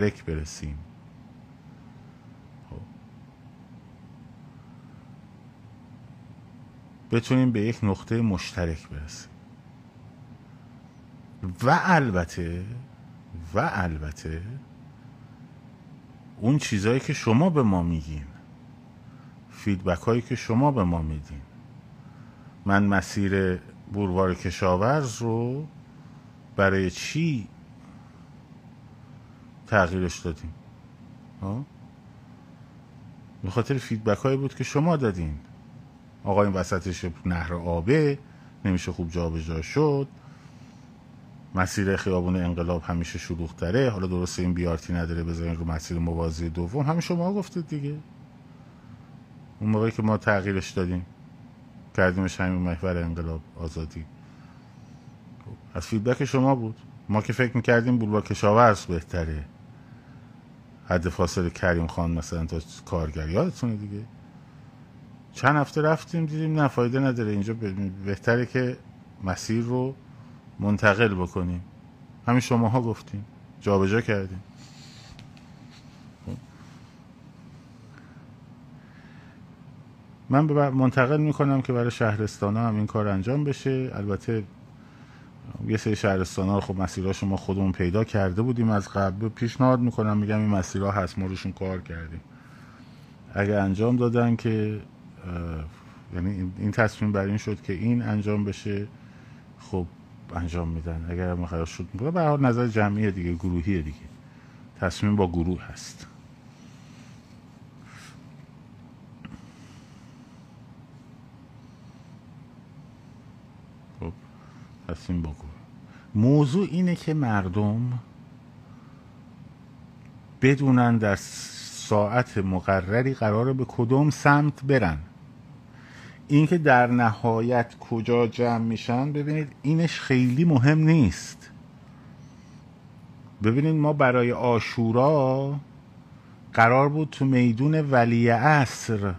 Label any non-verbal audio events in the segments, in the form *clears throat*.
مشترک برسیم خب. بتونیم به یک نقطه مشترک برسیم و البته و البته اون چیزهایی که شما به ما میگین فیدبک هایی که شما به ما میدین من مسیر بوروار کشاورز رو برای چی تغییرش دادیم. به خاطر فیدبک هایی بود که شما دادین. آقا این وسطش نهر آبه نمیشه خوب جابجا شد. مسیر خیابون انقلاب همیشه شلوغ تره حالا درسته این بیارتی نداره بذارین رو مسیر موازی دوم. همه شما گفتید دیگه. اون موقعی که ما تغییرش دادیم. کردیمش همین محور انقلاب آزادی. از فیدبک شما بود. ما که فکر می‌کردیم بولوار کشاورز بهتره. حد فاصله کریم خان مثلا تا کارگر یادتونه دیگه؟ چند هفته رفتیم دیدیم نه فایده نداره. اینجا بهتره که مسیر رو منتقل بکنیم. همین شماها گفتیم. جابجا کردیم. من منتقل می‌کنم که برای شهرستان هم این کار انجام بشه. البته یه سری شهرستان ها رو خب مسیرها ما خودمون پیدا کرده بودیم از قبل. پیشنهاد می‌کنم میگم این مسیرها هست ما روشون کار کردیم. اگه انجام دادن که یعنی این تصمیم بر این شد که این انجام بشه خب انجام میدن. اگر ما شد به هر نظر جمعی دیگه گروهی دیگه. تصمیم با گروه هست. با گروه. موضوع اینه که مردم بدونن در ساعت مقرری قراره به کدوم سمت برن. اینکه در نهایت کجا جمع میشن ببینید اینش خیلی مهم نیست. ببینید ما برای آشورا قرار بود تو میدون ولی اصر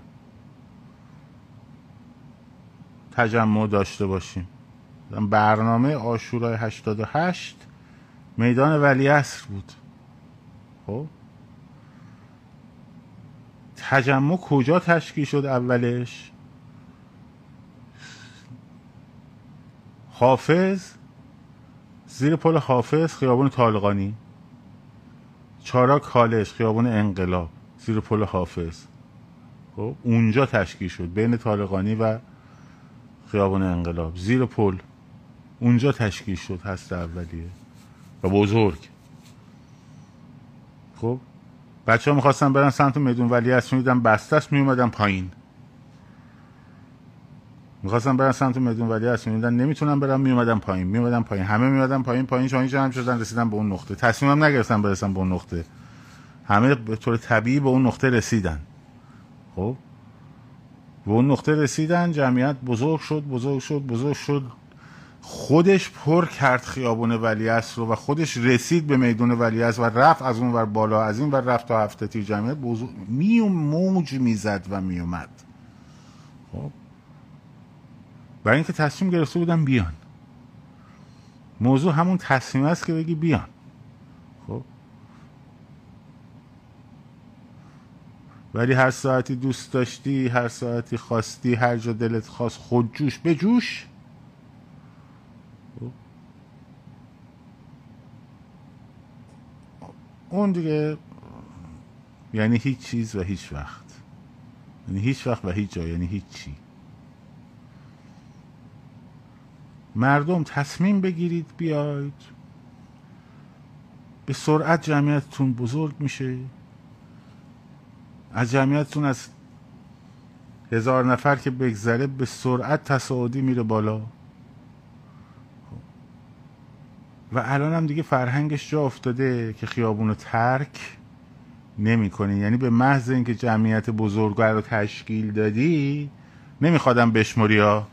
تجمع داشته باشیم. برنامه آشورای 88 میدان ولی اصر بود. خب؟ تجمع کجا تشکیل شد اولش؟ حافظ؟ زیر پل حافظ خیابون طالقانی. چارا کالش خیابون انقلاب زیر پل حافظ. خب؟ اونجا تشکیل شد بین طالقانی و خیابون انقلاب. زیر پل. اونجا تشکیل شد هست اولیه. و بزرگ. خب؟ بچه ها می‌خواستن برن سمت میدون ولی از میدن بستش میومدن پایین. می‌خواستم برن سمت میدون ولی از میدن نمی‌تونم برم میومدم پایین. میومدم پایین. همه میومدن پایین پایین چون جمع شدن رسیدن به اون نقطه. تصمیمم نگرفتم برسم به اون نقطه. همه به طور طبیعی به اون نقطه رسیدن. خب؟ به اون نقطه رسیدن جمعیت بزرگ شد بزرگ شد بزرگ شد. خودش پر کرد خیابون ولیعصر رو و خودش رسید به میدون ولیعصر و رفت از اون ور بالا از این ور رفت تا هفته تیر جمعیت. بزرگ میوم موج می‌زد و میومد خب. برای اینکه تصمیم گرفته بودن بیان. موضوع همون تصمیم است که بگی بیان. خب. ولی هر ساعتی دوست داشتی هر ساعتی خواستی هر جا دلت خواست خود جوش به جوش. اون دیگه یعنی هیچ چیز و هیچ وقت. یعنی هیچ وقت و هیچ جا یعنی هیچ چی مردم تصمیم بگیرید بیاید. به سرعت جمعیتتون بزرگ میشه. از جمعیتتون از هزار نفر که بگذره به سرعت تصاعدی میره بالا. و الان هم دیگه فرهنگش جا افتاده که خیابون رو ترک نمی‌کنی. یعنی به محض اینکه جمعیت بزرگ رو تشکیل دادی نمیخوادم بشموری ها.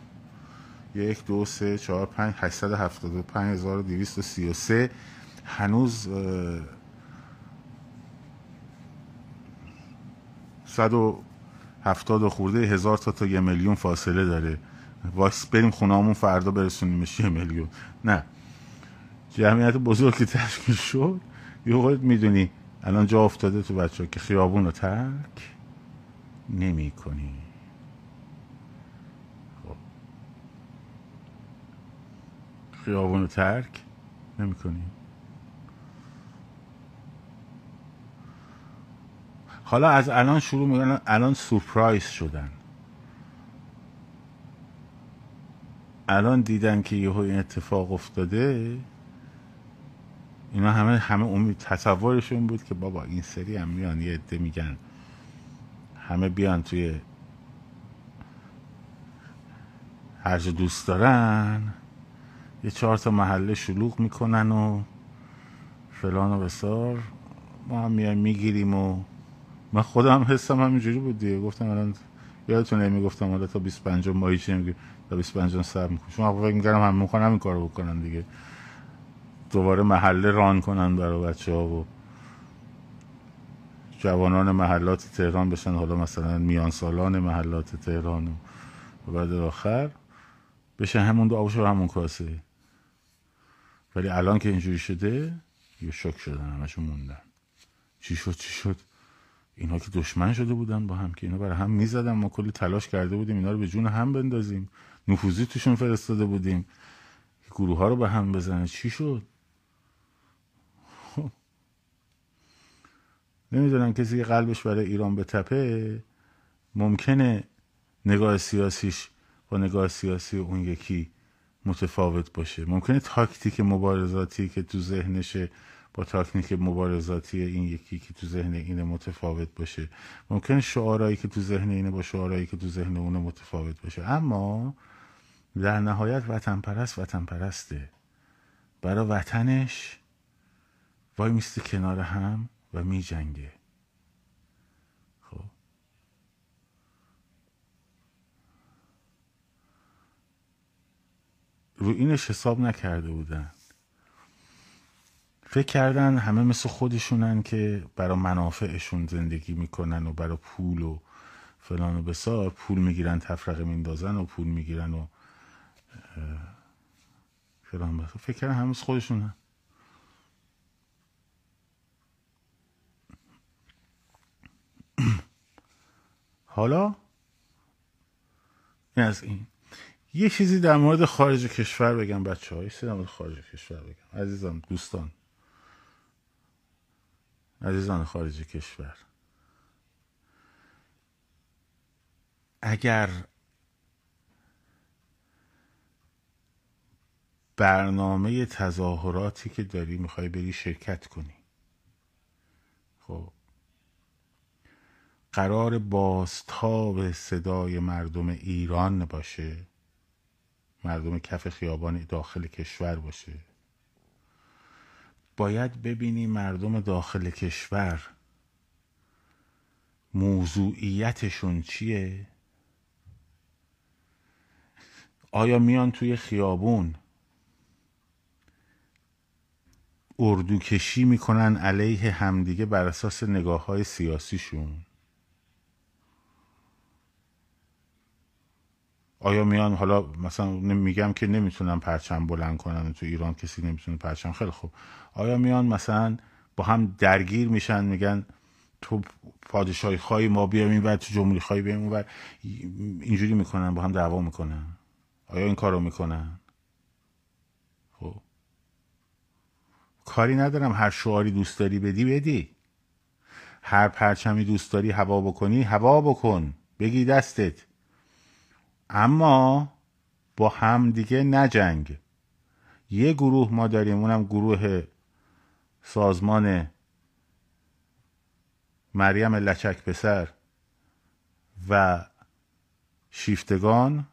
یک دو سه چهار پنج هشتصد هفتاد و پنج هزار دویست و سی و سه. هنوز صد و هفتاد و خورده هزار تا تا یه میلیون فاصله داره. واکس بریم خونهامون فردا برسونیمش یه میلیون. نه. جمعیت بزرگی تشکیل شد. یه وقت می‌دونی الان جا افتاده تو بچه که خیابون رو ترک نمی کنی خب. خیابون رو ترک نمی کنی حالا از الان شروع می‌کنن الان سورپرایز شدن. الان دیدن که یهو این اتفاق افتاده اینا همه همه امید تصورشون بود که بابا این سری هم میان یه عده میگن همه بیان توی هر جا دوست دارن یه چهار تا محله شلوغ می‌کنن و فلان و بسار. ما هم میایم می‌گیریم و من خودم حسم همینجوری بود دیگه. گفتم الان یادتونه می‌گفتم حالا تا 25 ماهی میگیم تا 25 سر می‌کنم. شما فکر می‌کردم هم می‌کنم این کارو بکنن دیگه. دوباره محله ران کنن برای بچه ها و جوانان محلات تهران بشن. حالا مثلا میان سالان محلات تهران و بعد آخر بشه همون دو آبش همون کاسه. ولی الان که اینجوری شده یه شک شدن همشون موندن. چی شد؟ چی شد؟ اینا که دشمن شده بودن با هم که اینا برای هم می‌زدن. ما کلی تلاش کرده بودیم اینا رو به جون هم بندازیم. نفوذی توشون فرستاده بودیم. گروه ها رو به هم بزنه چی شد؟ نمی‌دونم کسی که قلبش برای ایران به تپه ممکنه نگاه سیاسیش با نگاه سیاسی اون یکی متفاوت باشه. ممکنه تاکتیک مبارزاتی که تو ذهنشه با تاکنیک مبارزاتی این یکی که تو ذهن اینه متفاوت باشه. ممکنه شعارهایی که تو ذهن اینه با شعارهایی که تو ذهن اونه متفاوت باشه. اما در نهایت وطن پرست وطن پرسته برای وطنش وای میسته کنار هم. و می جنگه خب. رو اینش حساب نکرده بودن. فکر کردن همه مثل خودشونن که برای منافعشون زندگی می‌کنن و برای پول و فلان و بسار. پول می‌گیرن تفرقه میندازن و پول می‌گیرن و فلان بسار. فکر کردن همه مثل خودشونن. حالا؟ این از این. یه چیزی در مورد خارج کشور بگم بچه های در مورد خارج کشور بگم. عزیزان دوستان. عزیزان خارج کشور. اگر برنامه تظاهراتی که داری می‌خوای بری شرکت کنی. خب قرار بازتاب صدای مردم ایران باشه. مردم کف خیابان داخل کشور باشه. باید ببینی مردم داخل کشور موضوعیتشون چیه؟ آیا میان توی خیابون؟ اردو کشی می‌کنن علیه همدیگه بر اساس نگاه های سیاسیشون. آیا میان حالا مثلا میگم که نمی‌تونن پرچم بلند کنن تو ایران کسی نمی‌تونه پرچم. خیلی خوب. آیا میان مثلا با هم درگیر میشن میگن تو پادشاهی خواهی ما بیایم این تو جمهوری خواهی بیایم اون اینجوری می‌کنن با هم دعوا می‌کنن. آیا این کارو می‌کنن؟ خب. کاری ندارم. هر شعاری دوست داری بدی بدی. هر پرچمی دوست داری هوا بکنی هوا بکن. بگی دستت. اما با هم دیگه نجنگ یه گروه ما داریم اونم گروه سازمان مریم لچک پسر و شیفتگان.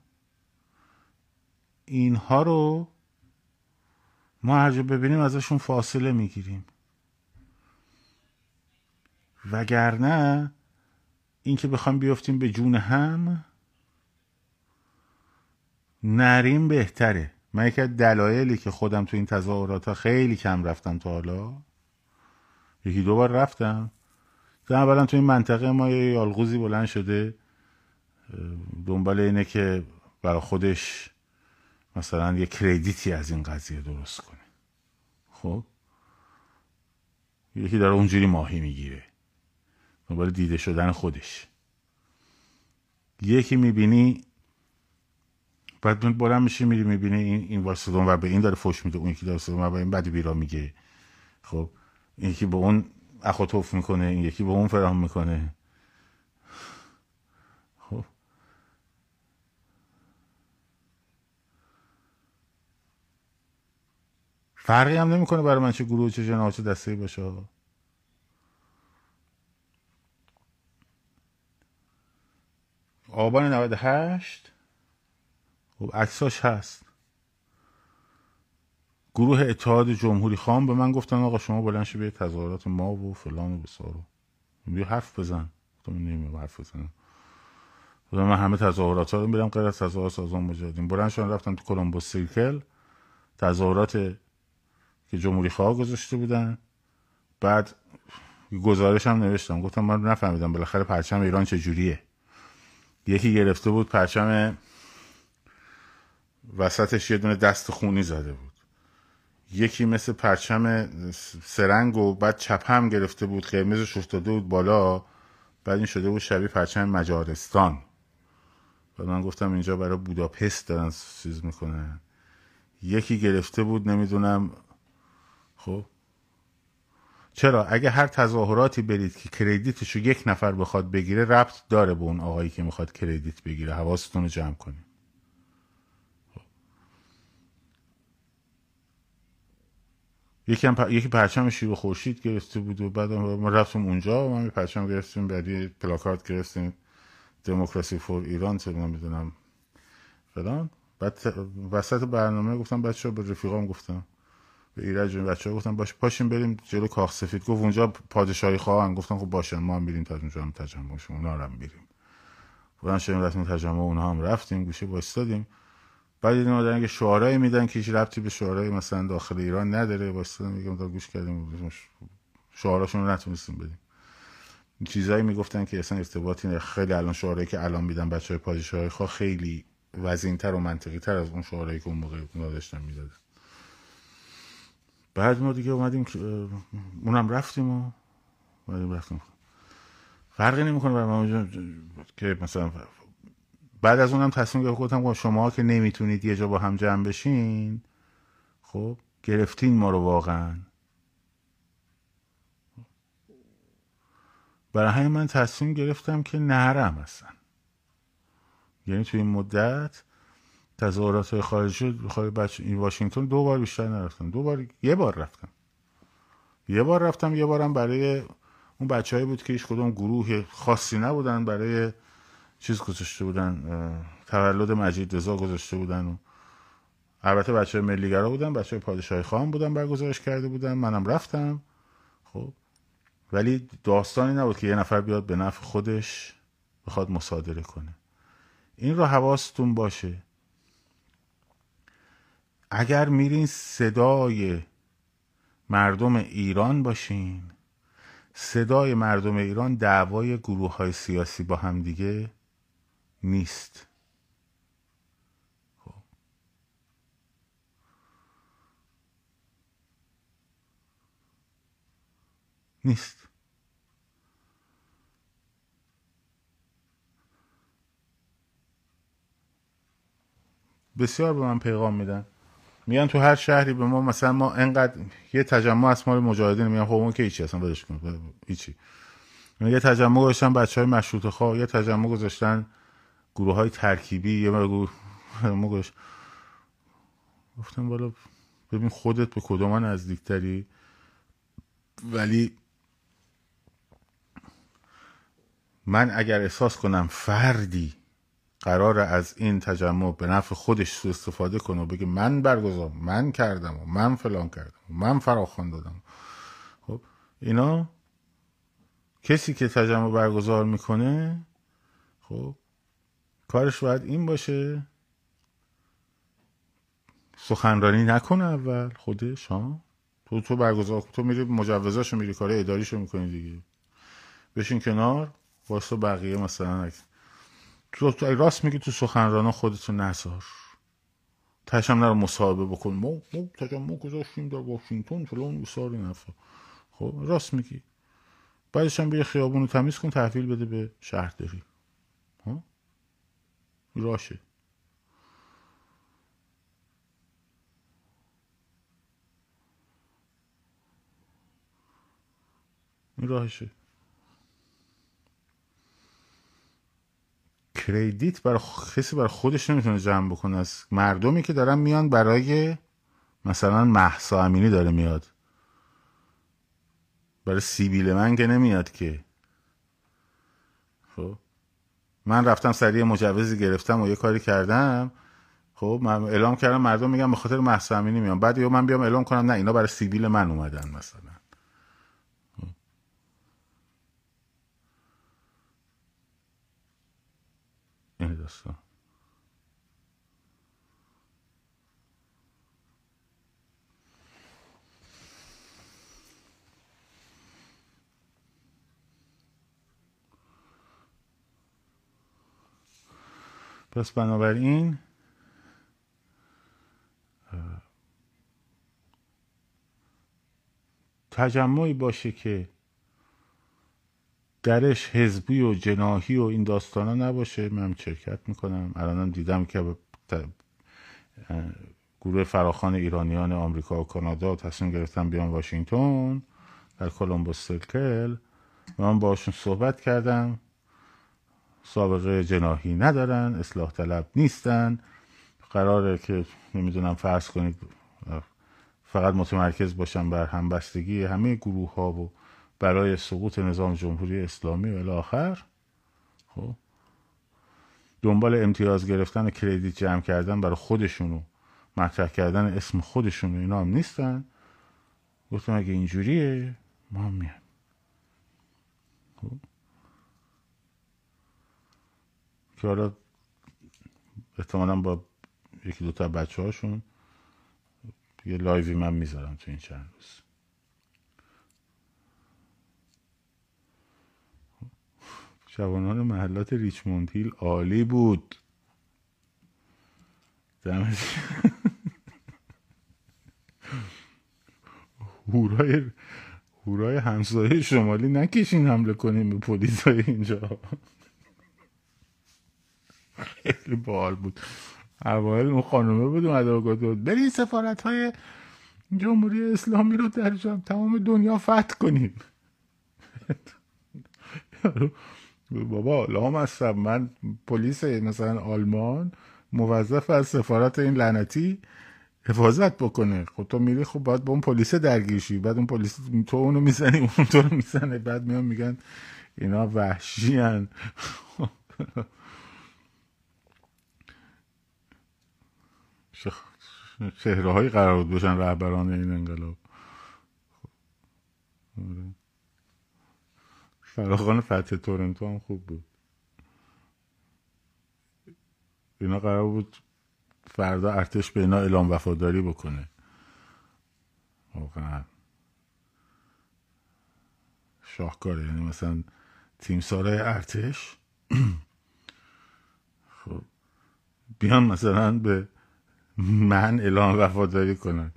اینها رو ما هر ببینیم ازشون فاصله می‌گیریم. وگرنه اینکه بخوام بیفتیم به جون هم نریم بهتره. من یکی از دلایلی که خودم تو این تظاهرات ها خیلی کم رفتم تا حالا. یکی دو بار رفتم. تو اولا تو این منطقه ما یه یالغوزی بلند شده. دنبال اینه که برای خودش مثلا یه کردیتی از این قضیه درست کنه. خب؟ یکی داره اونجوری ماهی می‌گیره. دنبال دیده شدن خودش. یکی می‌بینی بعد بلند میشه میری می‌بینی این این واسه و به این داره فوش میده اون یکی داره و به این بعد بیرا میگه. خب این یکی به اون اخوتوف می‌کنه این یکی به اون فرام می‌کنه. خب. فرقی هم نمی‌کنه برای من چه گروه چه جناح چه دسته باشه آبان 98 خب عکساش هست. گروه اتحاد جمهوری خان به من گفتن آقا شما بلند شو به تظاهرات ما و فلان و بسارو بیا حرف بزن. گفتم نمیام حرف بزنم. من همه تظاهرات ها رو میرم غیر از تظاهرات سازمان مجاهدین. بلند شدن رفتم تو کلمبوس سیرکل. تظاهرات که جمهوری خواه گذاشته بودن. بعد گزارش هم نوشتم. گفتم من نفهمیدم بالاخره پرچم ایران چجوریه. یکی گرفته بود پرچم وسطش یه دونه دست خونی زده بود. یکی مثل پرچم سرنگ و بعد چپ هم گرفته بود قرمزش افتاده بود بالا. بعد این شده بود شبیه پرچم مجارستان. و من گفتم اینجا برای بوداپست دارن چیز می‌کنن. یکی گرفته بود نمی‌دونم. خب. چرا؟ اگه هر تظاهراتی برید که کردیتشو یک نفر بخواد بگیره ربط داره به اون آقایی که می‌خواد کردیت بگیره. حواستون رو جمع کنیم یکی هم یکی پرچم شیر خورشید گرفته بود و بعد ما رفتیم اونجا و من پرچم گرفتیم بعدی پلاکارد گرفتیم. دموکراسی فور ایران چه نمی‌دونم فلان. بعد وسط برنامه گفتم بچه به رفیقام گفتم. به ایرج بچه ها گفتم باش پاشیم بریم جلو کاخ سفید. گفت اونجا پادشاهی خواهن گفتم خب باشن ما هم بریم تا اونجا هم تجمع شما اونا هم بریم بودن شدیم رفتیم تجمع اونا هم رفتیم گوشه بایستادیم بعد دیدیم آدم که شعارایی میدن که هیچ ربطی به شعارهای مثلا داخل ایران نداره وایستادیم میگم تا گوش کردیم شعاراشون رو نتونستیم بدیم. چیزایی می‌گفتن که اصلا ارتباطی خیلی الان شعارهایی که الان میدن بچه های پادشاهی خواه خیلی وزینتر و منطقی تر از اون شعارهایی که اون موقع داشتن می‌دادن. بعد ما دیگه اومدیم اونم رفتیم و اومدیم رفتیم فرقی نمی‌کنه برای ما که مثلا بعد از اونم تصمیم گرفتم گفتم شما که نمی‌تونید یه جا با هم جمع بشین خب گرفتین ما رو واقعا. برای همین من تصمیم گرفتم که نهرم هستن یعنی توی این مدت تظاهرات خارجی خارج بچه این واشنگتن دو بار بیشتر نرفتم. دو بار یه بار رفتم. یه بار رفتم یه بارم برای اون بچه بود که هیچ کدوم گروه خاصی نبودن برای چیز گذاشته بودن تولد مجید رضا گذاشته بودن و البته بچه ملیگرا بودن بچه پادشاهی خواهم بودن برگزارش کرده بودن. منم رفتم. خب. ولی داستانی نبود که یه نفر بیاد به نفع خودش بخواد مصادره کنه. این رو حواستون باشه. اگر میرین صدای مردم ایران باشین صدای مردم ایران دعوای گروه های سیاسی با هم دیگه نیست. خب. نیست. بسیار به من پیغام میدن. میگن تو هر شهری به ما مثلا ما انقدر یه تجمع از ما مجاهدین میگن خب اون که هیچی اصلا بدش کن هیچی. یه تجمع گذاشتن بچه های مشروط خواه یه تجمع گذاشتن گروه های ترکیبی یه گروه *laughs* گذاشت گفتم بالا ببین خودت به کدوم نزدیکتری؟ ولی من اگر احساس کنم فردی قرار از این تجمع به نفع خودش سو استفاده کنه و بگه من برگزار من کردم و من فلان کردم و من فراخوان دادم. خب اینا کسی که تجمع برگزار می‌کنه خب کارش باید این باشه. سخنرانی نکنه اول خودش ها تو تو برگزار تو میری مجوزاشو میری کار اداریشو می‌کنی دیگه. بشین کنار واسه بقیه مثلا تو راست میگی تو سخنرانا خودتو نذار. تشم نرو مصاحبه بکن. ما ما تجمع گذاشتیم در واشنگتن فلان بسار این خب راست میگی. بعدش هم بیا خیابون رو تمیز کن تحویل بده به شهرداری. ها؟ راشه. این راهشه. کردیت برای کسی برای خودش نمی‌تونه جمع بکنه. از مردمی که دارن میان برای مثلا محسا امینی داره میاد. برای سیبیل من که نمیاد که. خب؟ من رفتم سریع مجوزی گرفتم و یه کاری کردم. خب من اعلام کردم مردم میگم به خاطر محسا امینی میام. بعد یا من بیام اعلام کنم نه اینا برای سیبیل من اومدن مثلا. این داستان. پس بنابراین تجمعی باشه که درش حزبی و جناهی و این داستانا نباشه. من شرکت می‌کنم. الانم دیدم که گروه فراخان ایرانیان آمریکا و کانادا تصمیم گرفتن بیان واشنگتن در کلمبوس سرکل. من باشون صحبت کردم. سابقه جناهی ندارن اصلاح طلب نیستن. قراره که نمی‌دونم فرض کنید فقط متمرکز باشن بر همبستگی همه گروه ها و برای سقوط نظام جمهوری اسلامی و الاخر. خب. دنبال امتیاز گرفتن و کردیت جمع کردن برای خودشونو مطرح کردن اسم خودشونو اینا هم نیستن. گفتم اگه اینجوریه ما هم میان خب. که حالا احتمالا با یکی دوتا بچه هاشون یه لایوی من می‌ذارم تو این چند روز. جوانان محلات ریچموند هیل عالی بود. دمت هورای هورای همسایه شمالی نکشین حمله کنیم به پلیس های اینجا. خیلی بال بود. اوایل اون خانومه بود اومده و گفت برین سفارت های جمهوری اسلامی رو در تمام دنیا فتح کنیم. *laughs* بابا لام هستم من پلیس مثلا آلمان موظف از سفارت این لعنتی حفاظت بکنه. خب تو میری خب باید با اون پلیس درگیرشی. بعد اون پلیس تو اونو می‌زنی اون تو رو می‌زنه. بعد میان میگن اینا وحشی هن *laughs* چهره هایی قرار بود باشن رهبران این انقلاب خب. آره. فراخان فتح تورنتو هم خوب بود اینا قرار بود فردا ارتش به اینا اعلام وفاداری بکنه واقعا شاهکاره یعنی مثلا تیم سارای ارتش *clears throat* خب بیان مثلا به من اعلام وفاداری کنن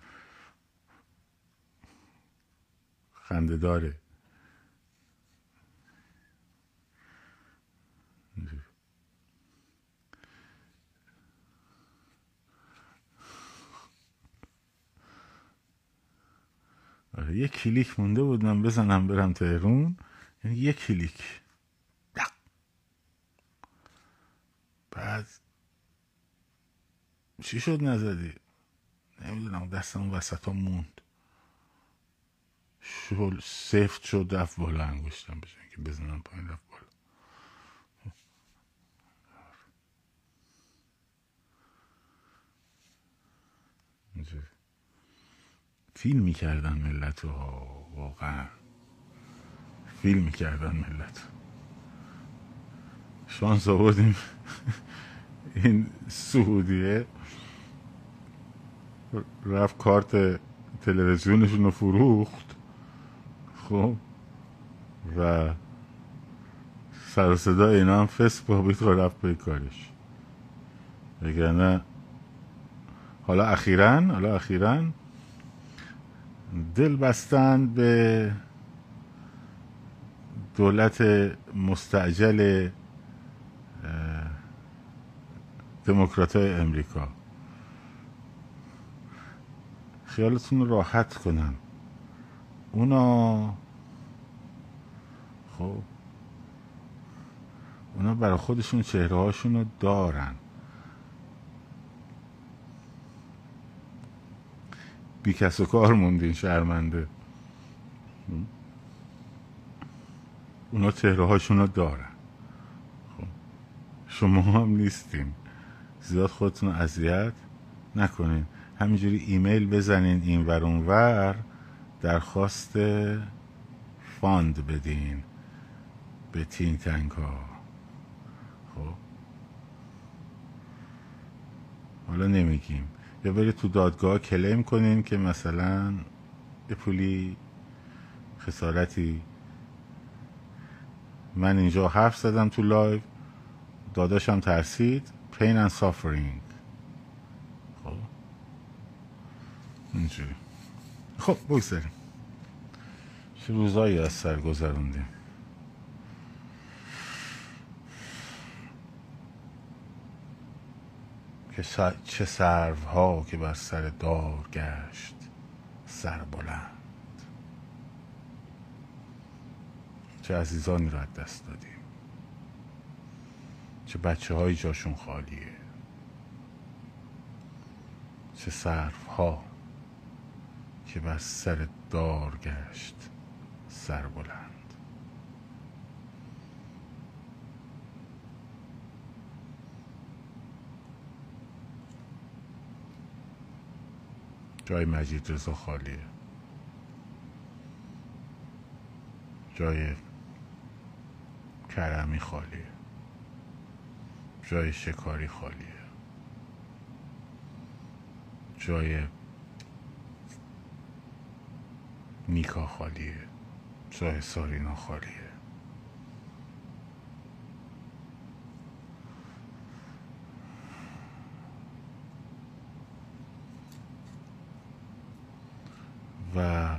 خنده داره. آره یه کلیک مونده بود من بزنم برم تهرون یعنی یه کلیک. بعد چی شد نزدی؟ نمی‌دونم دستم وسط ها موند. شل سفت شد رفت بالا انگشتم بشه که بزنم پایین رفت بالا. فیلم می‌کردن ملت ها واقعا. فیلم می‌کردن ملت شانس آوردیم. این سعودیه. رفت کارت تلویزیونشون رو فروخت. خب. و سر صدا اینا هم فس بابیت رو رفت به کارش. وگرنه حالا اخیرا حالا اخیرا دل بستن به دولت مستعجل دموکرات های امریکا. خیالتون راحت کنم. اونا خب اونا برای خودشون چهره هاشون رو دارن. بی کس و کار موندین شرمنده. اونا چهره هاشون رو دارن. خب. شما هم نیستین. زیاد خودتون اذیت نکنین. همینجوری ایمیل بزنین این ور ور درخواست fund بدین به think tank ها خب. حالا نمیگیم. یا برید تو دادگاه claim کنین که مثلا یه پولی خسارتی. من اینجا حرف زدم تو لایو داداشم ترسید. Pain and suffering. خب؟ اینجوری. خب بگذاریم. چه روزایی از سر گذروندیم؟ که چه سرو ها که بر سر دار گشت سر بلند. چه عزیزانی را دست دادیم چه بچه های جاشون خالیه. چه سرف ها که بر سر دار گشت سر بلند. جای مجید رضا خالیه. جای کرمی خالیه. جای شکاری خالیه. جای نیکا خالیه. جای سارینا خالیه. و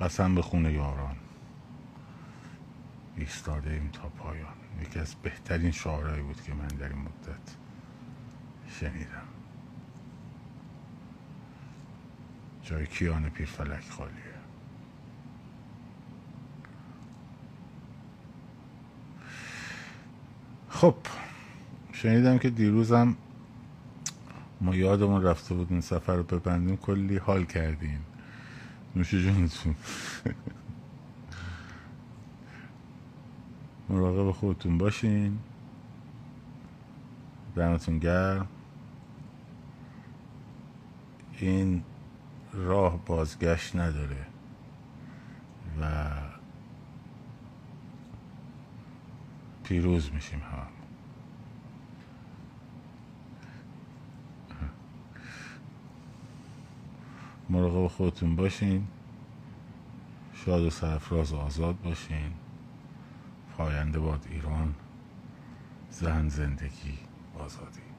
قسم به خونه یاران. ایستاده ایم تا پایان. یکی از بهترین شعارهایی بود که من در این مدت شنیدم. جای کیان فلک خالیه. خب شنیدم که دیروزم ما یادمون رفته بود این سفر رو ببندیم. کلی حال کردیم. نوش جونتون مراقب خودتون باشین. دمتون گرم. این راه بازگشت نداره و پیروز میشیم ها مراقب خودتون باشین. شاد و سرفراز و آزاد باشین. پاینده باد ایران زن زندگی آزادی.